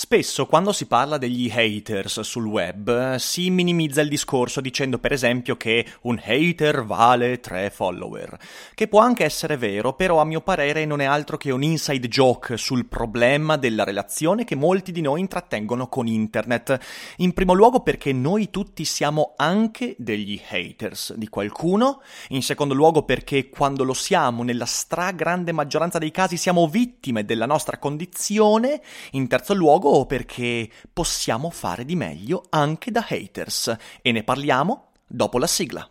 Spesso quando si parla degli haters sul web si minimizza il discorso dicendo per esempio che un hater vale 3 follower, che può anche essere vero, però a mio parere non è altro che un inside joke sul problema della relazione che molti di noi intrattengono con internet. In primo luogo perché noi tutti siamo anche degli haters di qualcuno, in secondo luogo perché quando lo siamo nella stragrande maggioranza dei casi siamo vittime della nostra condizione, in terzo luogo o perché possiamo fare di meglio anche da haters e ne parliamo dopo la sigla.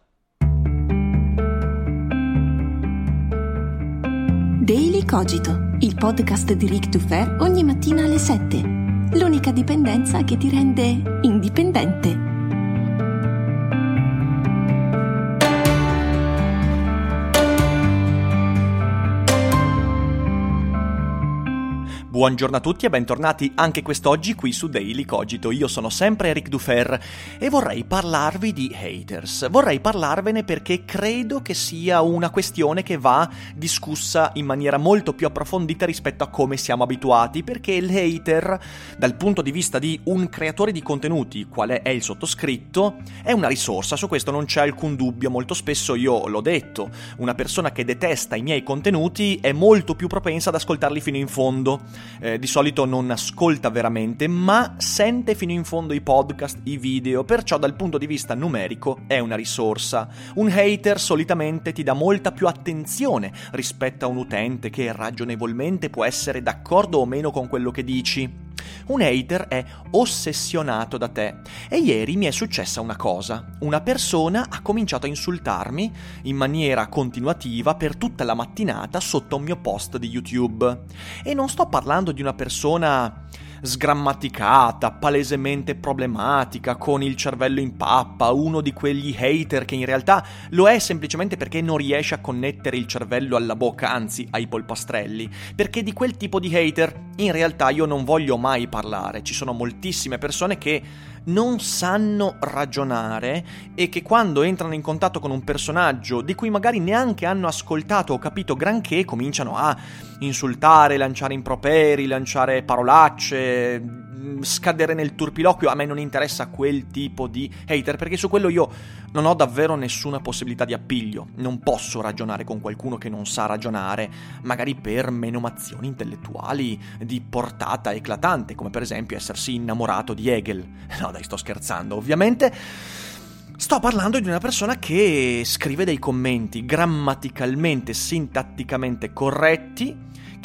Daily Cogito, il podcast di Rick Dufer ogni mattina alle 7. L'unica dipendenza che ti rende indipendente. Buongiorno a tutti e bentornati anche quest'oggi qui su Daily Cogito. Io sono sempre Eric Dufer e vorrei parlarvi di haters. Vorrei parlarvene perché credo che sia una questione che va discussa in maniera molto più approfondita rispetto a come siamo abituati, perché il hater, dal punto di vista di un creatore di contenuti, quale è il sottoscritto, è una risorsa, su questo non c'è alcun dubbio. Molto spesso io l'ho detto, una persona che detesta i miei contenuti è molto più propensa ad ascoltarli fino in fondo eh, di solito non ascolta veramente, ma sente fino in fondo i podcast, i video, perciò dal punto di vista numerico è una risorsa. Un hater solitamente ti dà molta più attenzione rispetto a un utente che ragionevolmente può essere d'accordo o meno con quello che dici. Un hater è ossessionato da te. E ieri mi è successa una cosa. Una persona ha cominciato a insultarmi in maniera continuativa per tutta la mattinata sotto un mio post di YouTube. E non sto parlando di una persona sgrammaticata, palesemente problematica, con il cervello in pappa, uno di quegli hater che in realtà lo è semplicemente perché non riesce a connettere il cervello alla bocca, anzi ai polpastrelli, perché di quel tipo di hater in realtà io non voglio mai parlare, ci sono moltissime persone che non sanno ragionare e che quando entrano in contatto con un personaggio di cui magari neanche hanno ascoltato o capito granché cominciano a insultare, lanciare improperi, lanciare parolacce, scadere nel turpiloquio. A me non interessa quel tipo di hater perché su quello io non ho davvero nessuna possibilità di appiglio. Non posso ragionare con qualcuno che non sa ragionare, magari per menomazioni intellettuali di portata eclatante, come per esempio essersi innamorato di Hegel. No, dai, sto scherzando, ovviamente. Sto parlando di una persona che scrive dei commenti grammaticalmente, sintatticamente corretti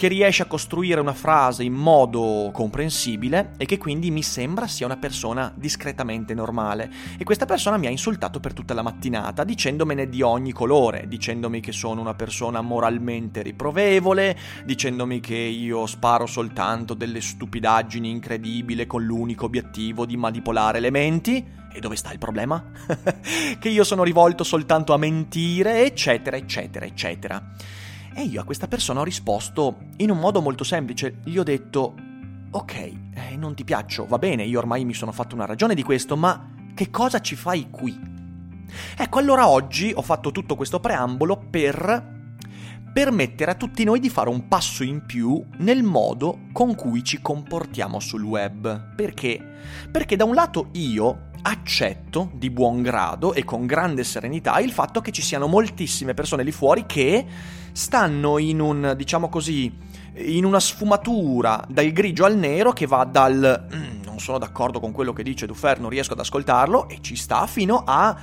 che riesce a costruire una frase in modo comprensibile e che quindi mi sembra sia una persona discretamente normale. E questa persona mi ha insultato per tutta la mattinata, dicendomene di ogni colore, dicendomi che sono una persona moralmente riprovevole, dicendomi che io sparo soltanto delle stupidaggini incredibili con l'unico obiettivo di manipolare le menti. E dove sta il problema? che io sono rivolto soltanto a mentire, eccetera, eccetera, eccetera. E io a questa persona ho risposto in un modo molto semplice. Gli ho detto, ok, eh, non ti piaccio, va bene, io ormai mi sono fatto una ragione di questo, ma che cosa ci fai qui? Ecco, allora oggi ho fatto tutto questo preambolo per permettere a tutti noi di fare un passo in più nel modo con cui ci comportiamo sul web. Perché? Perché da un lato io accetto di buon grado e con grande serenità il fatto che ci siano moltissime persone lì fuori che stanno in un, diciamo così, in una sfumatura dal grigio al nero che va dal mm, non sono d'accordo con quello che dice Dufer, non riesco ad ascoltarlo e ci sta fino a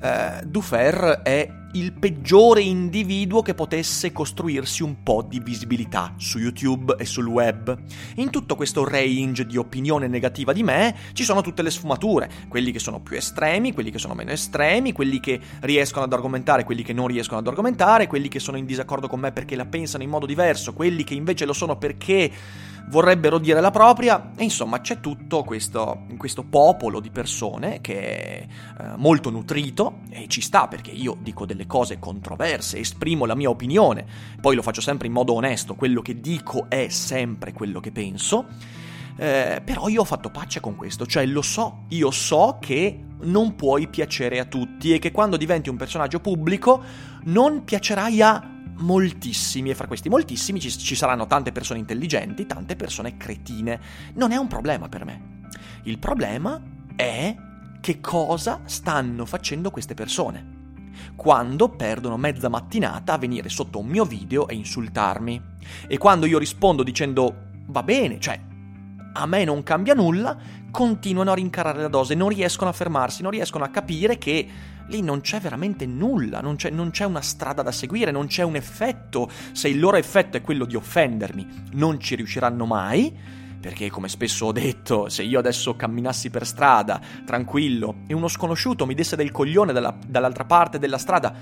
eh, Dufer è il peggiore individuo che potesse costruirsi un po' di visibilità su YouTube e sul web. In tutto questo range di opinione negativa di me ci sono tutte le sfumature, quelli che sono più estremi, quelli che sono meno estremi, quelli che riescono ad argomentare, quelli che non riescono ad argomentare, quelli che sono in disaccordo con me perché la pensano in modo diverso, quelli che invece lo sono perché vorrebbero dire la propria, e insomma c'è tutto questo, questo popolo di persone che è eh, molto nutrito e ci sta perché io dico delle cose controverse, esprimo la mia opinione, poi lo faccio sempre in modo onesto, quello che dico è sempre quello che penso. Eh, però io ho fatto pace con questo, cioè lo so, io so che non puoi piacere a tutti e che quando diventi un personaggio pubblico non piacerai a moltissimi e fra questi moltissimi ci, ci saranno tante persone intelligenti, tante persone cretine. Non è un problema per me. Il problema è che cosa stanno facendo queste persone quando perdono mezza mattinata a venire sotto un mio video e insultarmi. E quando io rispondo dicendo va bene, cioè a me non cambia nulla, continuano a rincarare la dose, non riescono a fermarsi, non riescono a capire che lì non c'è veramente nulla, non c'è, non c'è, una strada da seguire, non c'è un effetto. Se il loro effetto è quello di offendermi, non ci riusciranno mai. Perché, come spesso ho detto, se io adesso camminassi per strada, tranquillo, e uno sconosciuto mi desse del coglione dalla, dall'altra parte della strada,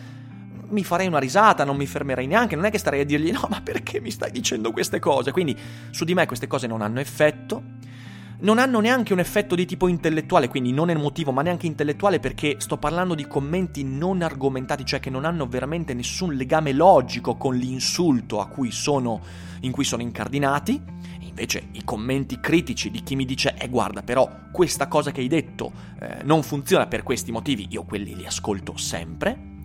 mi farei una risata, non mi fermerei neanche, non è che starei a dirgli no, ma perché mi stai dicendo queste cose? Quindi su di me queste cose non hanno effetto non hanno neanche un effetto di tipo intellettuale, quindi non emotivo, ma neanche intellettuale perché sto parlando di commenti non argomentati, cioè che non hanno veramente nessun legame logico con l'insulto cui sono, in cui sono incardinati. Invece i commenti critici di chi mi dice, eh guarda però questa cosa che hai detto eh, non funziona per questi motivi, io quelli li ascolto sempre.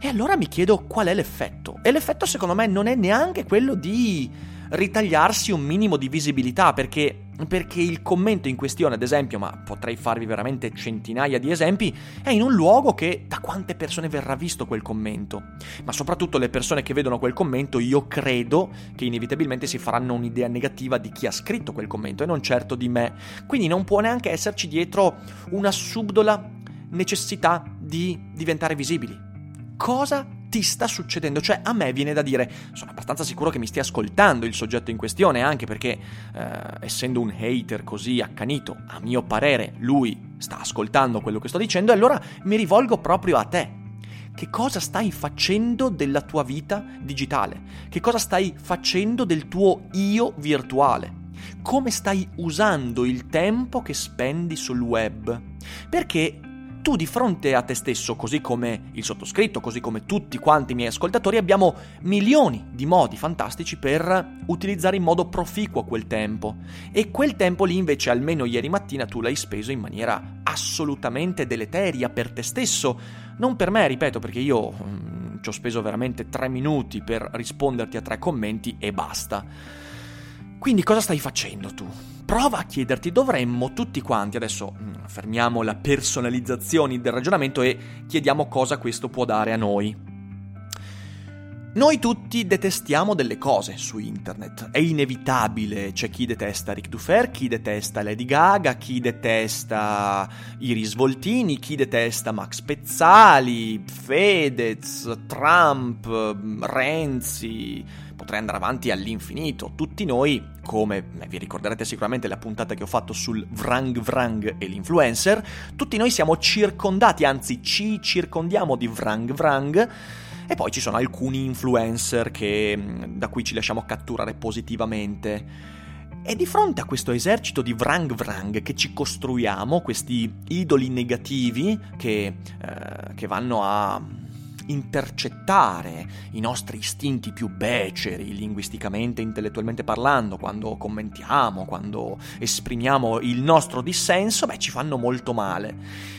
E allora mi chiedo qual è l'effetto. E l'effetto secondo me non è neanche quello di ritagliarsi un minimo di visibilità, perché perché il commento in questione, ad esempio, ma potrei farvi veramente centinaia di esempi, è in un luogo che da quante persone verrà visto quel commento. Ma soprattutto le persone che vedono quel commento, io credo che inevitabilmente si faranno un'idea negativa di chi ha scritto quel commento e non certo di me. Quindi non può neanche esserci dietro una subdola necessità di diventare visibili. Cosa ti sta succedendo? Cioè, a me viene da dire, sono abbastanza sicuro che mi stia ascoltando il soggetto in questione, anche perché, eh, essendo un hater così accanito, a mio parere, lui sta ascoltando quello che sto dicendo, e allora mi rivolgo proprio a te. Che cosa stai facendo della tua vita digitale? Che cosa stai facendo del tuo io virtuale? Come stai usando il tempo che spendi sul web? Perché tu di fronte a te stesso, così come il sottoscritto, così come tutti quanti i miei ascoltatori, abbiamo milioni di modi fantastici per utilizzare in modo proficuo quel tempo. E quel tempo lì invece, almeno ieri mattina, tu l'hai speso in maniera assolutamente deleteria per te stesso. Non per me, ripeto, perché io mm, ci ho speso veramente tre minuti per risponderti a tre commenti e basta. Quindi cosa stai facendo tu? prova a chiederti, dovremmo tutti quanti, adesso mm, fermiamo la personalizzazione del ragionamento e chiediamo cosa questo può dare a noi. Noi tutti detestiamo delle cose su internet, è inevitabile, c'è chi detesta Rick Dufer, chi detesta Lady Gaga, chi detesta i risvoltini, chi detesta Max Pezzali, Fedez, Trump, Renzi, potrei andare avanti all'infinito. Tutti noi, come vi ricorderete sicuramente la puntata che ho fatto sul Vrang Vrang e l'influencer, tutti noi siamo circondati, anzi ci circondiamo di Vrang Vrang. E poi ci sono alcuni influencer che, da cui ci lasciamo catturare positivamente. E di fronte a questo esercito di vrang vrang che ci costruiamo, questi idoli negativi che, eh, che vanno a intercettare i nostri istinti più beceri, linguisticamente intellettualmente parlando, quando commentiamo, quando esprimiamo il nostro dissenso, beh, ci fanno molto male.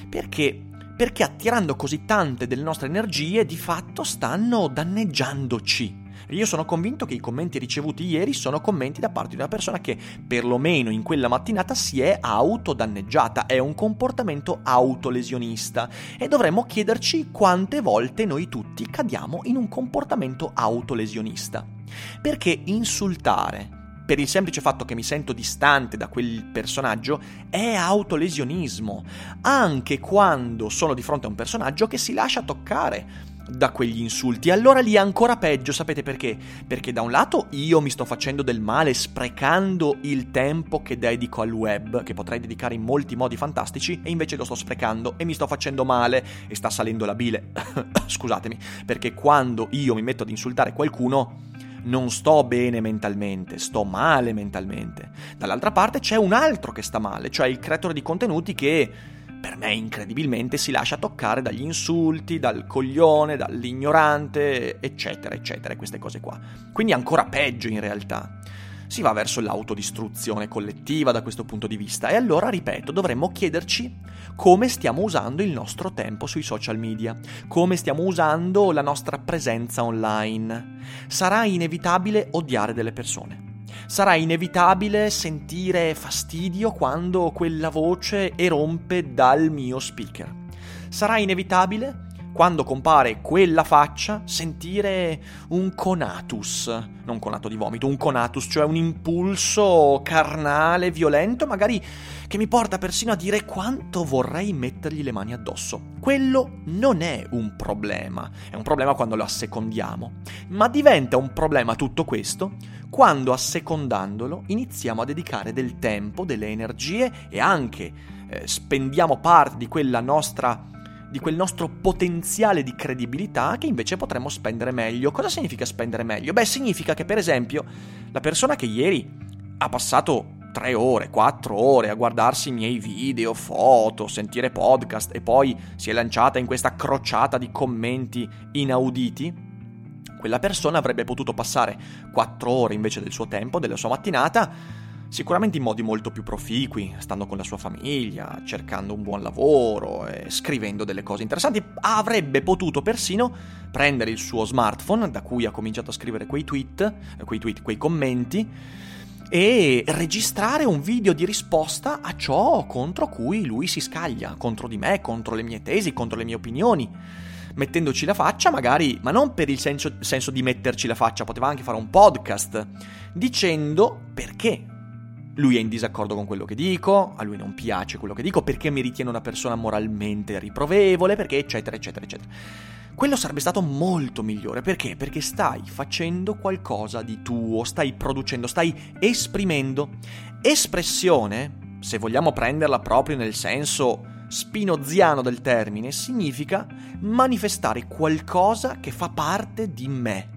Perché? Perché attirando così tante delle nostre energie, di fatto stanno danneggiandoci Io sono convinto che i commenti ricevuti ieri sono commenti da parte di una persona che perlomeno in quella mattinata si è autodanneggiata, è un comportamento autolesionista. E dovremmo chiederci quante volte noi tutti cadiamo in un comportamento autolesionista. Perché insultare, per il semplice fatto che mi sento distante da quel personaggio, è autolesionismo, anche quando sono di fronte a un personaggio che si lascia toccare da quegli insulti. Allora lì è ancora peggio, sapete perché? Perché da un lato io mi sto facendo del male sprecando il tempo che dedico al web, che potrei dedicare in molti modi fantastici, e invece lo sto sprecando e mi sto facendo male e sta salendo la bile. Scusatemi, perché quando io mi metto ad insultare qualcuno non sto bene mentalmente, sto male mentalmente. Dall'altra parte c'è un altro che sta male, cioè il creatore di contenuti che per me incredibilmente si lascia toccare dagli insulti, dal coglione, dall'ignorante, eccetera, eccetera, queste cose qua. Quindi ancora peggio in realtà si va verso l'autodistruzione collettiva da questo punto di vista e allora, ripeto, dovremmo chiederci come stiamo usando il nostro tempo sui social media, come stiamo usando la nostra presenza online. Sarà inevitabile odiare delle persone. Sarà inevitabile sentire fastidio quando quella voce erompe dal mio speaker. Sarà inevitabile quando compare quella faccia, sentire un conatus, non conato di vomito, un conatus, cioè un impulso carnale, violento, magari che mi porta persino a dire quanto vorrei mettergli le mani addosso. Quello non è un problema, è un problema quando lo assecondiamo, ma diventa un problema tutto questo quando assecondandolo iniziamo a dedicare del tempo, delle energie e anche eh, spendiamo parte di quella nostra di quel nostro potenziale di credibilità che invece potremmo spendere meglio. Cosa significa spendere meglio? Beh, significa che per esempio la persona che ieri ha passato tre ore, quattro ore a guardarsi i miei video, foto, sentire podcast e poi si è lanciata in questa crociata di commenti inauditi, quella persona avrebbe potuto passare quattro ore invece del suo tempo, della sua mattinata, sicuramente in modi molto più proficui, stando con la sua famiglia, cercando un buon lavoro e scrivendo delle cose interessanti, avrebbe potuto persino prendere il suo smartphone, da cui ha cominciato a scrivere quei tweet, quei, tweet, quei commenti, e registrare un video di risposta a ciò contro cui lui si scaglia, contro di me, contro le mie tesi, contro le mie opinioni mettendoci la faccia, magari, ma non per il senso, senso, di metterci la faccia, poteva anche fare un podcast dicendo perché lui è in disaccordo con quello che dico, a lui non piace quello che dico, perché mi ritiene una persona moralmente riprovevole, perché eccetera, eccetera, eccetera. Quello sarebbe stato molto migliore, perché? Perché stai facendo qualcosa di tuo, stai producendo, stai esprimendo. Espressione, se vogliamo prenderla proprio nel senso spinoziano del termine, significa manifestare qualcosa che fa parte di me,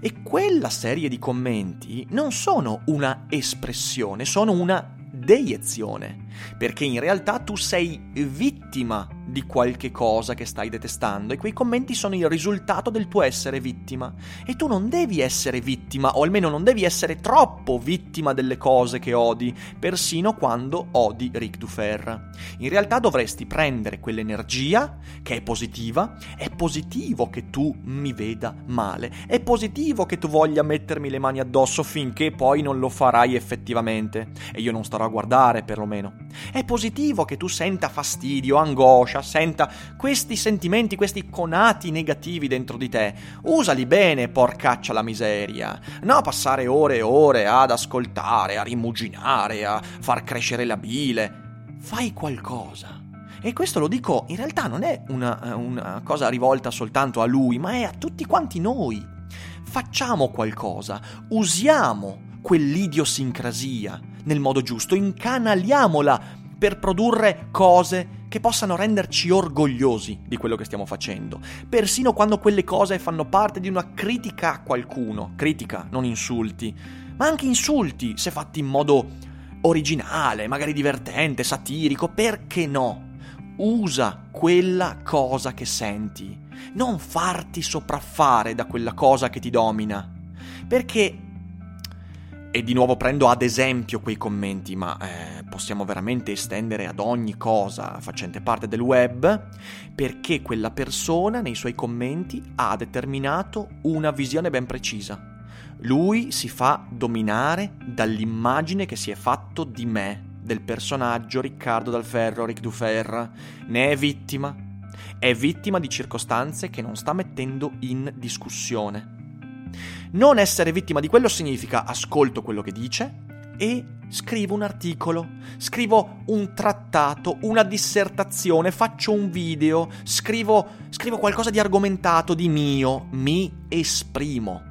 e quella serie di commenti non sono una espressione, sono una deiezione, perché in realtà tu sei vittima di qualche cosa che stai detestando e quei commenti sono il risultato del tuo essere vittima. E tu non devi essere vittima, o almeno non devi essere troppo vittima delle cose che odi, persino quando odi Ric Dufer. In realtà dovresti prendere quell'energia che è positiva, è positivo che tu mi veda male, è positivo che tu voglia mettermi le mani addosso finché poi non lo farai effettivamente, e io non starò a guardare perlomeno. È positivo che tu senta fastidio, angoscia, senta questi sentimenti, questi conati negativi dentro di te. Usali bene, porcaccia la miseria. No passare ore e ore ad ascoltare, a rimuginare, a far crescere la bile. Fai qualcosa. E questo lo dico, in realtà non è una, una cosa rivolta soltanto a lui, ma è a tutti quanti noi. Facciamo qualcosa, usiamo quell'idiosincrasia nel modo giusto, incanaliamola per produrre cose che possano renderci orgogliosi di quello che stiamo facendo, persino quando quelle cose fanno parte di una critica a qualcuno, critica, non insulti, ma anche insulti se fatti in modo originale, magari divertente, satirico, perché no? Usa quella cosa che senti, non farti sopraffare da quella cosa che ti domina, perché e di nuovo prendo ad esempio quei commenti, ma eh, possiamo veramente estendere ad ogni cosa facente parte del web, perché quella persona nei suoi commenti ha determinato una visione ben precisa. Lui si fa dominare dall'immagine che si è fatto di me, del personaggio Riccardo Dalferro, Ric Dufer, ne è vittima. È vittima di circostanze che non sta mettendo in discussione. Non essere vittima di quello significa ascolto quello che dice e scrivo un articolo, scrivo un trattato, una dissertazione, faccio un video, scrivo, scrivo qualcosa di argomentato, di mio, mi esprimo.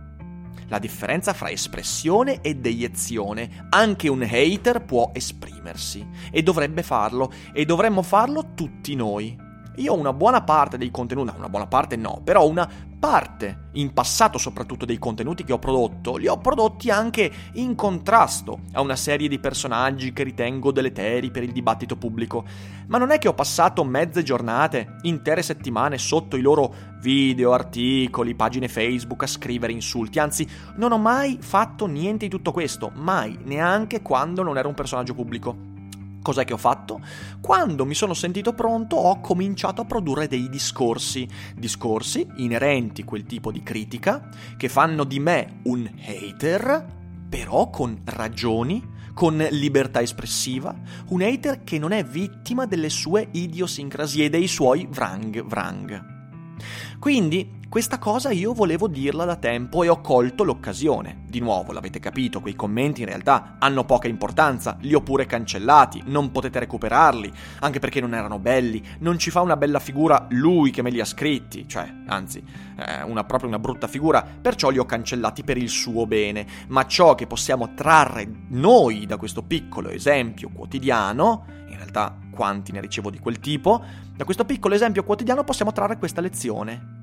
La differenza fra espressione e deiezione. Anche un hater può esprimersi e dovrebbe farlo e dovremmo farlo tutti noi. Io ho una buona parte dei contenuti, una buona parte no, però una parte, in passato soprattutto dei contenuti che ho prodotto, li ho prodotti anche in contrasto a una serie di personaggi che ritengo deleteri per il dibattito pubblico. Ma non è che ho passato mezze giornate, intere settimane sotto i loro video, articoli, pagine Facebook a scrivere insulti, anzi non ho mai fatto niente di tutto questo, mai, neanche quando non ero un personaggio pubblico. Cos'è che ho fatto? Quando mi sono sentito pronto ho cominciato a produrre dei discorsi, discorsi inerenti a quel tipo di critica, che fanno di me un hater, però con ragioni, con libertà espressiva, un hater che non è vittima delle sue idiosincrasie dei suoi vrang vrang. Quindi questa cosa io volevo dirla da tempo e ho colto l'occasione. Di nuovo, l'avete capito, quei commenti in realtà hanno poca importanza, li ho pure cancellati, non potete recuperarli, anche perché non erano belli, non ci fa una bella figura lui che me li ha scritti, cioè, anzi, eh, una proprio una brutta figura, perciò li ho cancellati per il suo bene. Ma ciò che possiamo trarre noi da questo piccolo esempio quotidiano, in realtà quanti ne ricevo di quel tipo, da questo piccolo esempio quotidiano possiamo trarre questa lezione.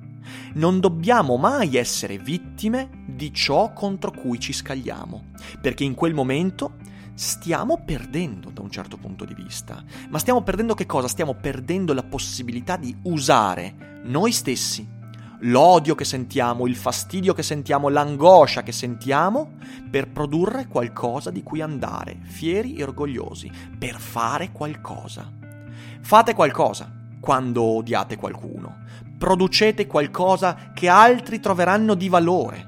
Non dobbiamo mai essere vittime di ciò contro cui ci scagliamo, perché in quel momento stiamo perdendo da un certo punto di vista. Ma stiamo perdendo che cosa? Stiamo perdendo la possibilità di usare noi stessi, l'odio che sentiamo, il fastidio che sentiamo, l'angoscia che sentiamo per produrre qualcosa di cui andare, fieri e orgogliosi, per fare qualcosa. Fate qualcosa quando odiate qualcuno producete qualcosa che altri troveranno di valore,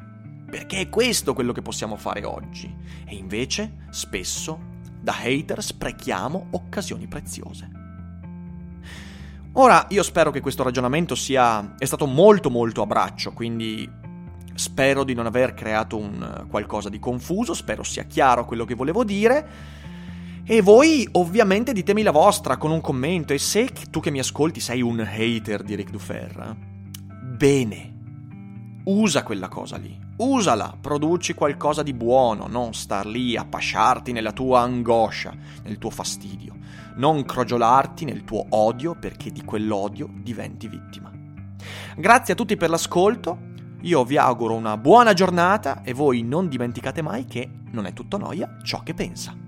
perché è questo quello che possiamo fare oggi. E invece, spesso, da hater sprechiamo occasioni preziose. Ora, io spero che questo ragionamento sia è stato molto molto a braccio, quindi spero di non aver creato un qualcosa di confuso, spero sia chiaro quello che volevo dire. E voi ovviamente ditemi la vostra con un commento. E se tu che mi ascolti sei un hater di Rick Dufer, bene, usa quella cosa lì, usala, produci qualcosa di buono, non star lì a pasciarti nella tua angoscia, nel tuo fastidio, non crogiolarti nel tuo odio perché di quell'odio diventi vittima. Grazie a tutti per l'ascolto, io vi auguro una buona giornata e voi non dimenticate mai che non è tutto noia ciò che pensa.